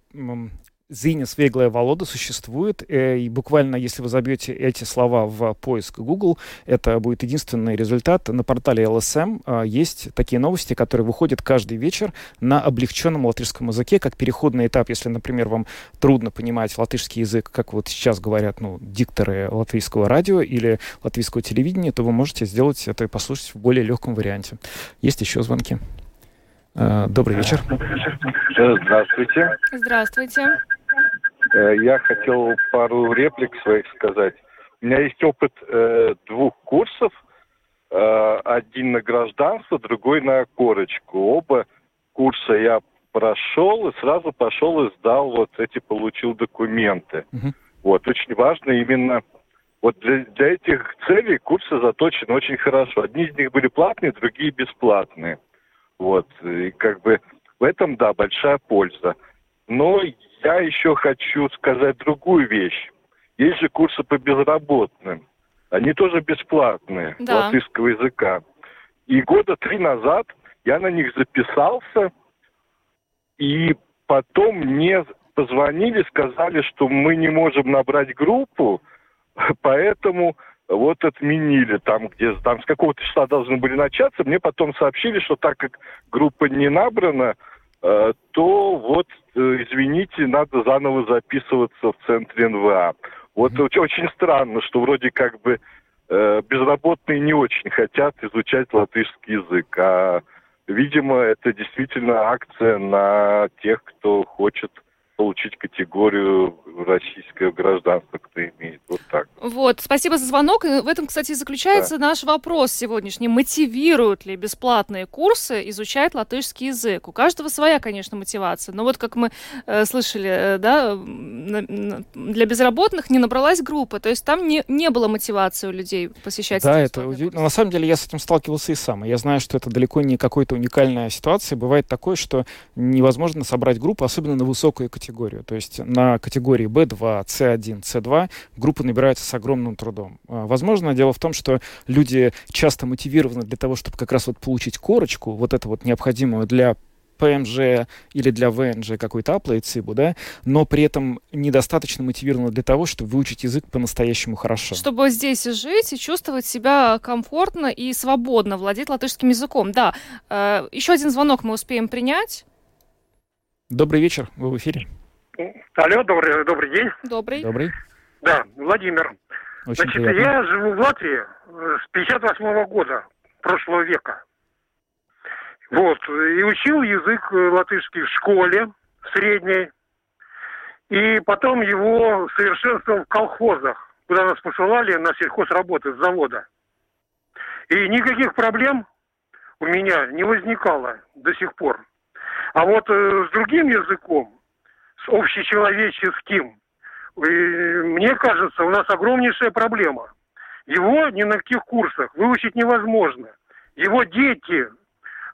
Зиня Свеглая Волода существует, э, и буквально, если вы забьете эти слова в поиск Google, это будет единственный результат. На портале LSM э, есть такие новости, которые выходят каждый вечер на облегченном латышском языке, как переходный этап, если, например, вам трудно понимать латышский язык, как вот сейчас говорят, ну, дикторы латвийского радио или латвийского телевидения, то вы можете сделать это и послушать в более легком варианте. Есть еще звонки. Э, добрый вечер. Здравствуйте. Здравствуйте. Э, я хотел пару реплик своих сказать. У меня есть опыт э, двух курсов. Э, один на гражданство, другой на корочку. Оба курса я прошел и сразу пошел и сдал вот эти, получил документы. Uh-huh. Вот, очень важно именно вот для, для этих целей курсы заточены очень хорошо. Одни из них были платные, другие бесплатные. Вот, и как бы в этом, да, большая польза. Но я еще хочу сказать другую вещь. Есть же курсы по безработным. Они тоже бесплатные, да. латышского языка. И года три назад я на них записался, и потом мне позвонили, сказали, что мы не можем набрать группу, поэтому вот отменили там, где там с какого-то числа должны были начаться. Мне потом сообщили, что так как группа не набрана, то вот, э, извините, надо заново записываться в центре НВА. Вот mm-hmm. очень странно, что вроде как бы э, безработные не очень хотят изучать латышский язык, а, видимо, это действительно акция на тех, кто хочет получить категорию российского гражданства, кто имеет. Вот так. Вот, спасибо за звонок. В этом, кстати, заключается да. наш вопрос сегодняшний. Мотивируют ли бесплатные курсы изучать латышский язык? У каждого своя, конечно, мотивация. Но вот как мы э, слышали, э, да, для безработных не набралась группа. То есть там не, не было мотивации у людей посещать Да, это удивительно. На самом деле я с этим сталкивался и сам. Я знаю, что это далеко не какая-то уникальная ситуация. Бывает такое, что невозможно собрать группу, особенно на высокую категорию категорию. То есть на категории B2, C1, C2 группы набираются с огромным трудом. А, возможно, дело в том, что люди часто мотивированы для того, чтобы как раз вот получить корочку, вот это вот необходимую для ПМЖ или для ВНЖ какой-то Apple и ЦИБу, да, но при этом недостаточно мотивированы для того, чтобы выучить язык по-настоящему хорошо. Чтобы здесь жить и чувствовать себя комфортно и свободно владеть латышским языком. Да, э, еще один звонок мы успеем принять. Добрый вечер, вы в эфире. Алло, добрый, добрый день. Добрый. Добрый. Да, Владимир. Очень Значит, приятно. я живу в Латвии э, с 58 -го года прошлого века. Вот, и учил язык латышский в школе средней. И потом его совершенствовал в колхозах, куда нас посылали на сельхозработы с завода. И никаких проблем у меня не возникало до сих пор. А вот э, с другим языком, общечеловеческим, э, мне кажется, у нас огромнейшая проблема. Его ни на каких курсах выучить невозможно. Его дети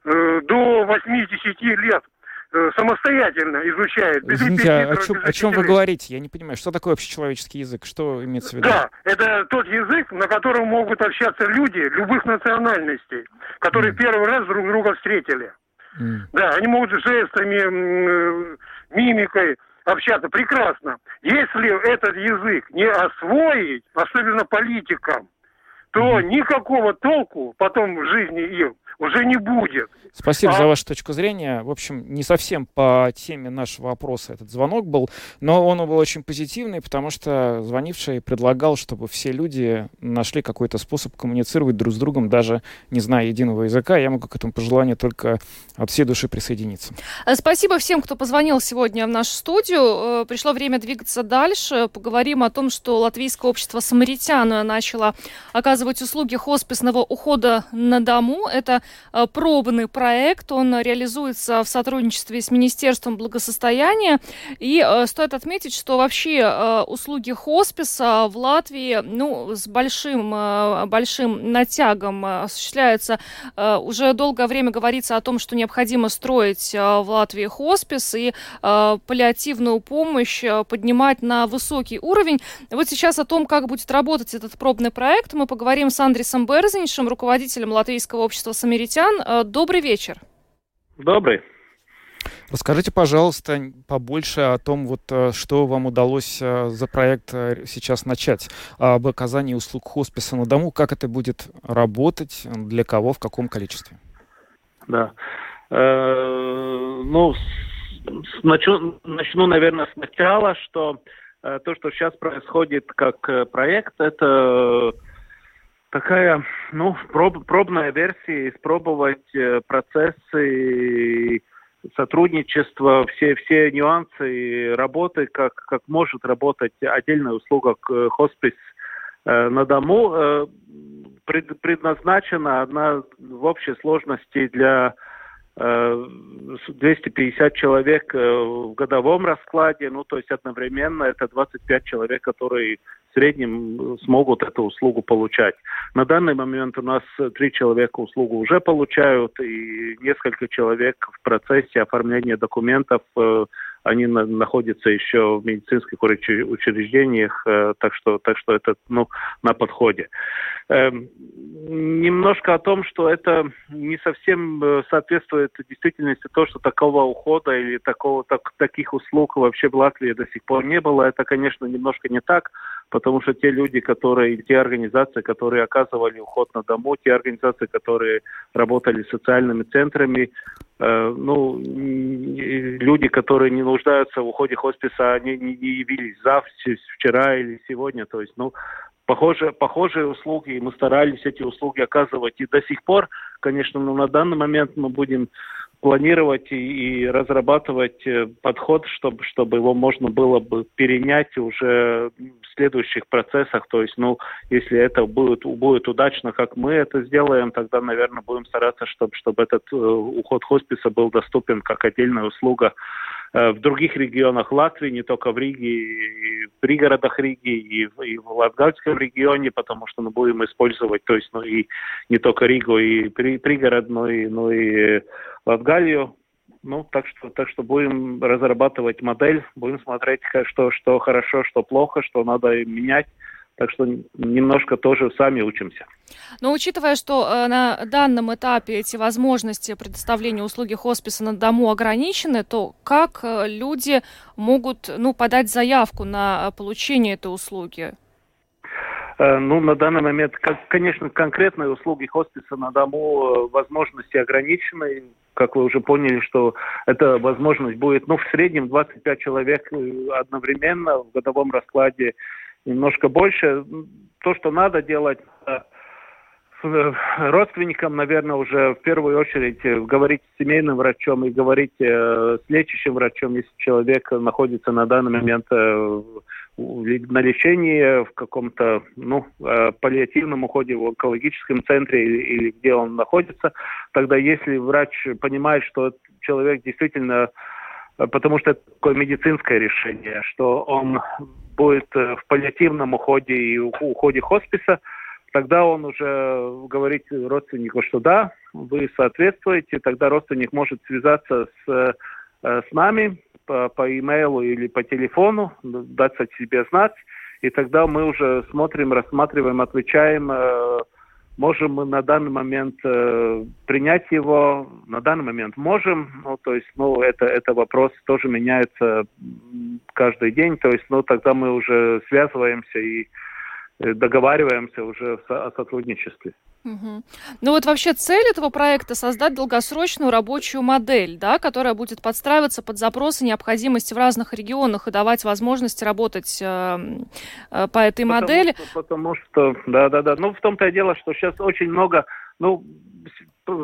э, до 80 лет э, самостоятельно изучают. Без Извините, а о чем, о чем вы говорите? Я не понимаю, что такое общечеловеческий язык? Что имеется в виду? Да, это тот язык, на котором могут общаться люди любых национальностей, которые mm. первый раз друг друга встретили. Mm. Да, они могут жестами, мимикой общаться прекрасно. Если этот язык не освоить, особенно политикам, то никакого толку потом в жизни им уже не будет. Спасибо а... за вашу точку зрения. В общем, не совсем по теме нашего вопроса этот звонок был, но он был очень позитивный, потому что звонивший предлагал, чтобы все люди нашли какой-то способ коммуницировать друг с другом, даже не зная единого языка. Я могу к этому пожеланию только от всей души присоединиться. Э, спасибо всем, кто позвонил сегодня в нашу студию. Э, пришло время двигаться дальше. Поговорим о том, что Латвийское общество «Самаритян» начало оказывать услуги хосписного ухода на дому. Это Э, пробный проект. Он реализуется в сотрудничестве с Министерством благосостояния. И э, стоит отметить, что вообще э, услуги хосписа в Латвии ну, с большим, большим натягом осуществляются. Уже долгое время говорится о том, что необходимо строить в Латвии хоспис и паллиативную помощь поднимать на высокий уровень. Вот сейчас о том, как будет работать этот пробный проект, мы поговорим с Андресом Берзиншем, руководителем Латвийского общества «Самаритян». Э, добрый вечер. Добрый. Расскажите, пожалуйста, побольше о том, вот, э, что вам удалось э, за проект сейчас начать, об оказании услуг хосписа на дому, как это будет работать, для кого, в каком количестве? Да. Ну, начну, начну, наверное, сначала, что то, что сейчас происходит как проект, это такая, ну, проб, пробная версия, испробовать э, процессы сотрудничества, все, все нюансы работы, как, как может работать отдельная услуга хоспис э, на дому, э, пред, предназначена она в общей сложности для 250 человек в годовом раскладе, ну, то есть одновременно это 25 человек, которые в среднем смогут эту услугу получать. На данный момент у нас три человека услугу уже получают, и несколько человек в процессе оформления документов э, они на, находятся еще в медицинских учреждениях, э, так что так что это ну на подходе. Эм, немножко о том, что это не совсем э, соответствует действительности то, что такого ухода или такого так, таких услуг вообще в Латвии до сих пор не было. Это, конечно, немножко не так, потому что те люди, которые, те организации, которые оказывали уход на дому, те организации, которые работали социальными центрами, Э, ну, люди, которые не нуждаются в уходе хосписа, они не, не явились завтра, вчера или сегодня. То есть, ну, похожие, похожие услуги, и мы старались эти услуги оказывать. И до сих пор, конечно, ну, на данный момент мы будем планировать и, и разрабатывать э, подход, чтобы, чтобы его можно было бы перенять уже в следующих процессах. То есть, ну, если это будет, будет удачно, как мы это сделаем, тогда, наверное, будем стараться, чтобы, чтобы этот э, уход хосписа был доступен как отдельная услуга в других регионах Латвии, не только в Риге, и в пригородах Риги, и в, и в Латгальском регионе, потому что мы будем использовать, то есть, ну, и не только Ригу, и при, пригород, но и, ну, и Латгалию. Ну, так что, так что будем разрабатывать модель, будем смотреть, что, что хорошо, что плохо, что надо менять. Так что немножко тоже сами учимся. Но учитывая, что э, на данном этапе эти возможности предоставления услуги хосписа на дому ограничены, то как э, люди могут ну, подать заявку на получение этой услуги? Э, ну, на данный момент, конечно, конкретные услуги хосписа на дому возможности ограничены. Как вы уже поняли, что эта возможность будет, ну, в среднем 25 человек одновременно в годовом раскладе немножко больше. То, что надо делать, родственникам, наверное, уже в первую очередь говорить с семейным врачом и говорить с лечащим врачом, если человек находится на данный момент на лечении в каком-то ну, э, паллиативном уходе в онкологическом центре или, где он находится, тогда если врач понимает, что человек действительно, э, потому что это такое медицинское решение, что он будет э, в паллиативном уходе и уходе хосписа, тогда он уже говорит родственнику, что да, вы соответствуете, тогда родственник может связаться с, с нами, по, по имейлу или по телефону, дать о себе знать, и тогда мы уже смотрим, рассматриваем, отвечаем, э, можем мы на данный момент э, принять его, на данный момент можем, ну, то есть, ну, это, это вопрос тоже меняется каждый день, то есть, ну, тогда мы уже связываемся и договариваемся уже о сотрудничестве. Угу. Ну вот вообще цель этого проекта создать долгосрочную рабочую модель, да, которая будет подстраиваться под запросы необходимости в разных регионах и давать возможность работать э, э, по этой потому модели. Что, потому что, да, да, да. Ну в том-то и дело, что сейчас очень много, ну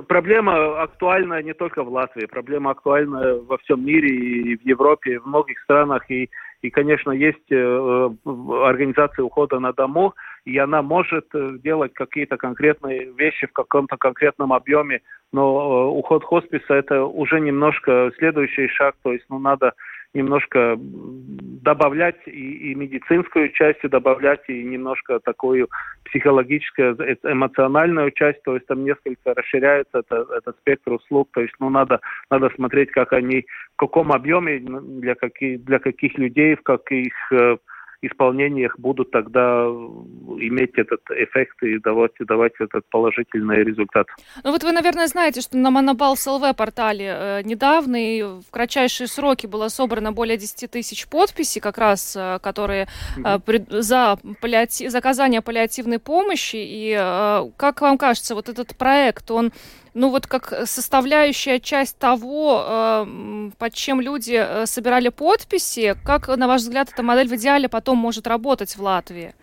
проблема актуальна не только в Латвии, проблема актуальна во всем мире и в Европе, и в многих странах и и, конечно, есть э, организация ухода на дому, и она может э, делать какие-то конкретные вещи в каком-то конкретном объеме, но э, уход хосписа это уже немножко следующий шаг, то есть ну, надо немножко добавлять и, и медицинскую часть, и добавлять и немножко такую психологическую, эмоциональную часть, то есть там несколько расширяется это, этот спектр услуг, то есть ну надо, надо смотреть, как они, в каком объеме, для каких, для каких людей, в каких э, исполнениях будут тогда иметь этот эффект и давать, давать этот положительный результат. Ну вот вы, наверное, знаете, что на Монобал СЛВ портале э, недавно и в кратчайшие сроки было собрано более 10 тысяч подписей, как раз э, которые э, пред, за, паллиати, за оказание паллиативной помощи. И э, как вам кажется, вот этот проект, он ну вот как составляющая часть того, э, под чем люди э, собирали подписи, как, на ваш взгляд, эта модель в идеале потом может работать в Латвии?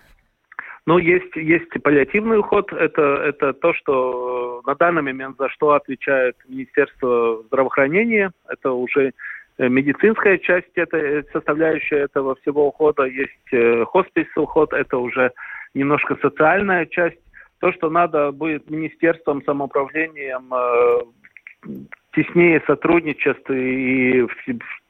Ну, есть, есть паллиативный уход. Это, это то, что на данный момент за что отвечает Министерство здравоохранения. Это уже э, медицинская часть, это составляющая этого всего ухода. Есть хоспис уход, это уже немножко социальная часть то, что надо будет министерством, самоуправлением э, теснее сотрудничать и,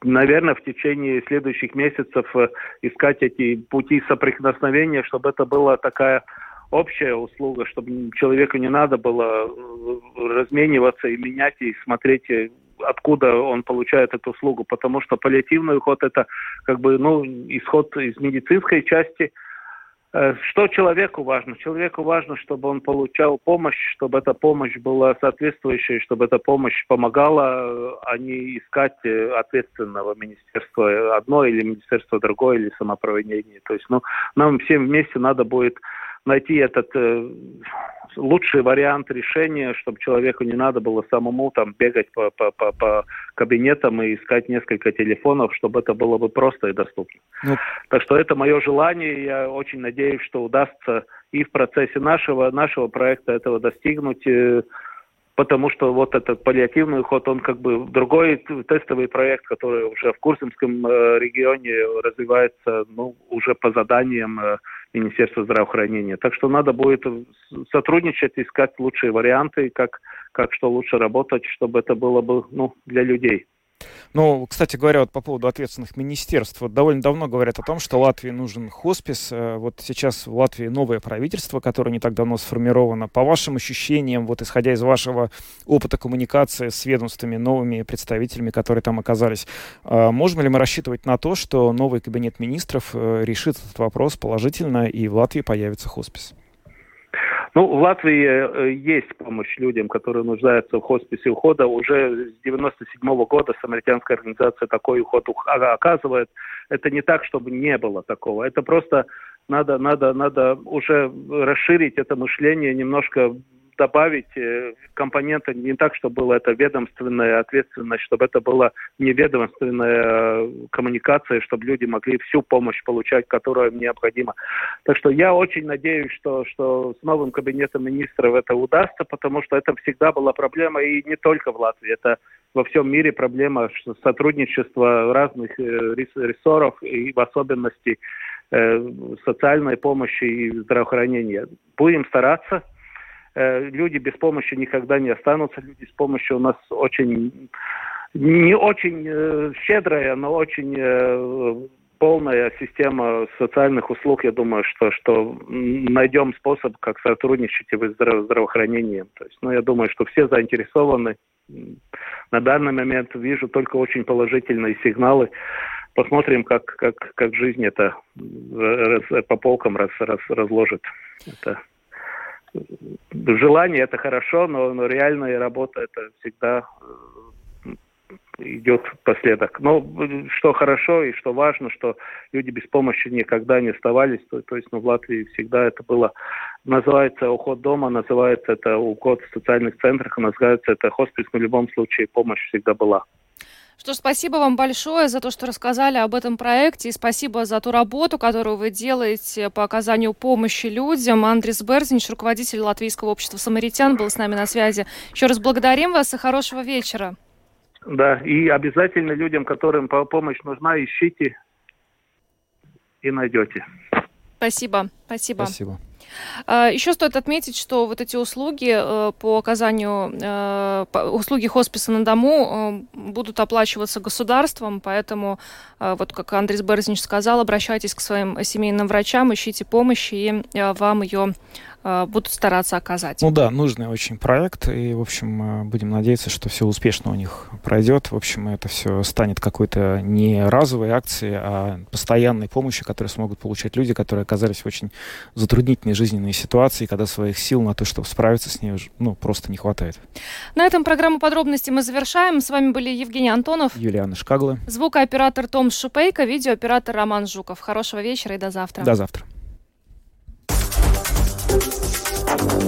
наверное, в течение следующих месяцев э, искать эти пути соприкосновения, чтобы это была такая общая услуга, чтобы человеку не надо было э, размениваться и менять и смотреть э, откуда он получает эту услугу, потому что паллиативный уход это как бы ну исход из медицинской части, что человеку важно? Человеку важно, чтобы он получал помощь, чтобы эта помощь была соответствующей, чтобы эта помощь помогала, а не искать э, ответственного министерства одно или министерство другое, или самоуправление. То есть ну, нам всем вместе надо будет найти этот э, лучший вариант решения, чтобы человеку не надо было самому там бегать по, по, по, по кабинетам и искать несколько телефонов, чтобы это было бы просто и доступно. Ну. Так что это мое желание, я очень надеюсь, что удастся и в процессе нашего, нашего проекта этого достигнуть, э, потому что вот этот паллиативный уход, он как бы другой тестовый проект, который уже в Курсимском э, регионе развивается, ну, уже по заданиям э, Министерства здравоохранения. Так что надо будет сотрудничать, искать лучшие варианты, как, как что лучше работать, чтобы это было бы ну, для людей. Ну, кстати говоря, вот по поводу ответственных министерств, вот довольно давно говорят о том, что Латвии нужен хоспис. Э, вот сейчас в Латвии новое правительство, которое не так давно сформировано. По вашим ощущениям, вот исходя из вашего опыта коммуникации с ведомствами, новыми представителями, которые там оказались, э, можем ли мы рассчитывать на то, что новый кабинет министров э, решит этот вопрос положительно и в Латвии появится хоспис? Ну, в Латвии э, есть помощь людям, которые нуждаются в хосписе ухода. Уже с 97 -го года самаритянская организация такой уход оказывает. Это не так, чтобы не было такого. Это просто надо, надо, надо уже расширить это мышление, немножко добавить э, компоненты не так, чтобы была это ведомственная ответственность, чтобы это была не ведомственная э, коммуникация, чтобы люди могли всю помощь получать, которая им необходима. Так что я очень надеюсь, что, что с новым кабинетом министров это удастся, потому что это всегда была проблема и не только в Латвии. Это во всем мире проблема сотрудничества разных э, рессоров и в особенности социальной помощи и здравоохранения. Будем стараться, люди без помощи никогда не останутся. Люди с помощью у нас очень не очень э, щедрая, но очень э, полная система социальных услуг. Я думаю, что, что найдем способ, как сотрудничать и в здраво здравоохранении. То есть, ну, я думаю, что все заинтересованы. На данный момент вижу только очень положительные сигналы. Посмотрим, как, как, как жизнь это по полкам раз, раз, разложит. Это желание это хорошо, но, но реальная работа это всегда э, идет последок. Но что хорошо и что важно, что люди без помощи никогда не оставались. То, то есть ну, в Латвии всегда это было, называется уход дома, называется это уход в социальных центрах, называется это хоспис, но в любом случае помощь всегда была. Что ж, спасибо вам большое за то, что рассказали об этом проекте, и спасибо за ту работу, которую вы делаете по оказанию помощи людям. Андрис Берзинч, руководитель Латвийского общества самаритян, был с нами на связи. Еще раз благодарим вас и хорошего вечера. Да, и обязательно людям, которым помощь нужна, ищите и найдете. Спасибо, спасибо. Спасибо. А, Еще стоит отметить, что вот эти услуги э, по оказанию э, услуги хосписа на дому э, будут оплачиваться государством, поэтому, вот как Андрей Берзнич сказал, обращайтесь к своим семейным врачам, ищите помощи, и вам ее будут стараться оказать. Ну да, нужный очень проект, и, в общем, э, будем надеяться, что все успешно у них пройдет. В общем, это все станет какой-то не разовой акцией, а постоянной помощью, которую смогут получать люди, которые оказались в очень затруднительной жизненной ситуации, когда своих сил на то, чтобы справиться с ней, ну, просто не хватает. На этом программу подробности мы завершаем. С вами были Евгений Антонов, Юлиана Шкагла, звукооператор Том Шупейко, видеооператор Роман Жуков. Хорошего вечера и до завтра. До завтра.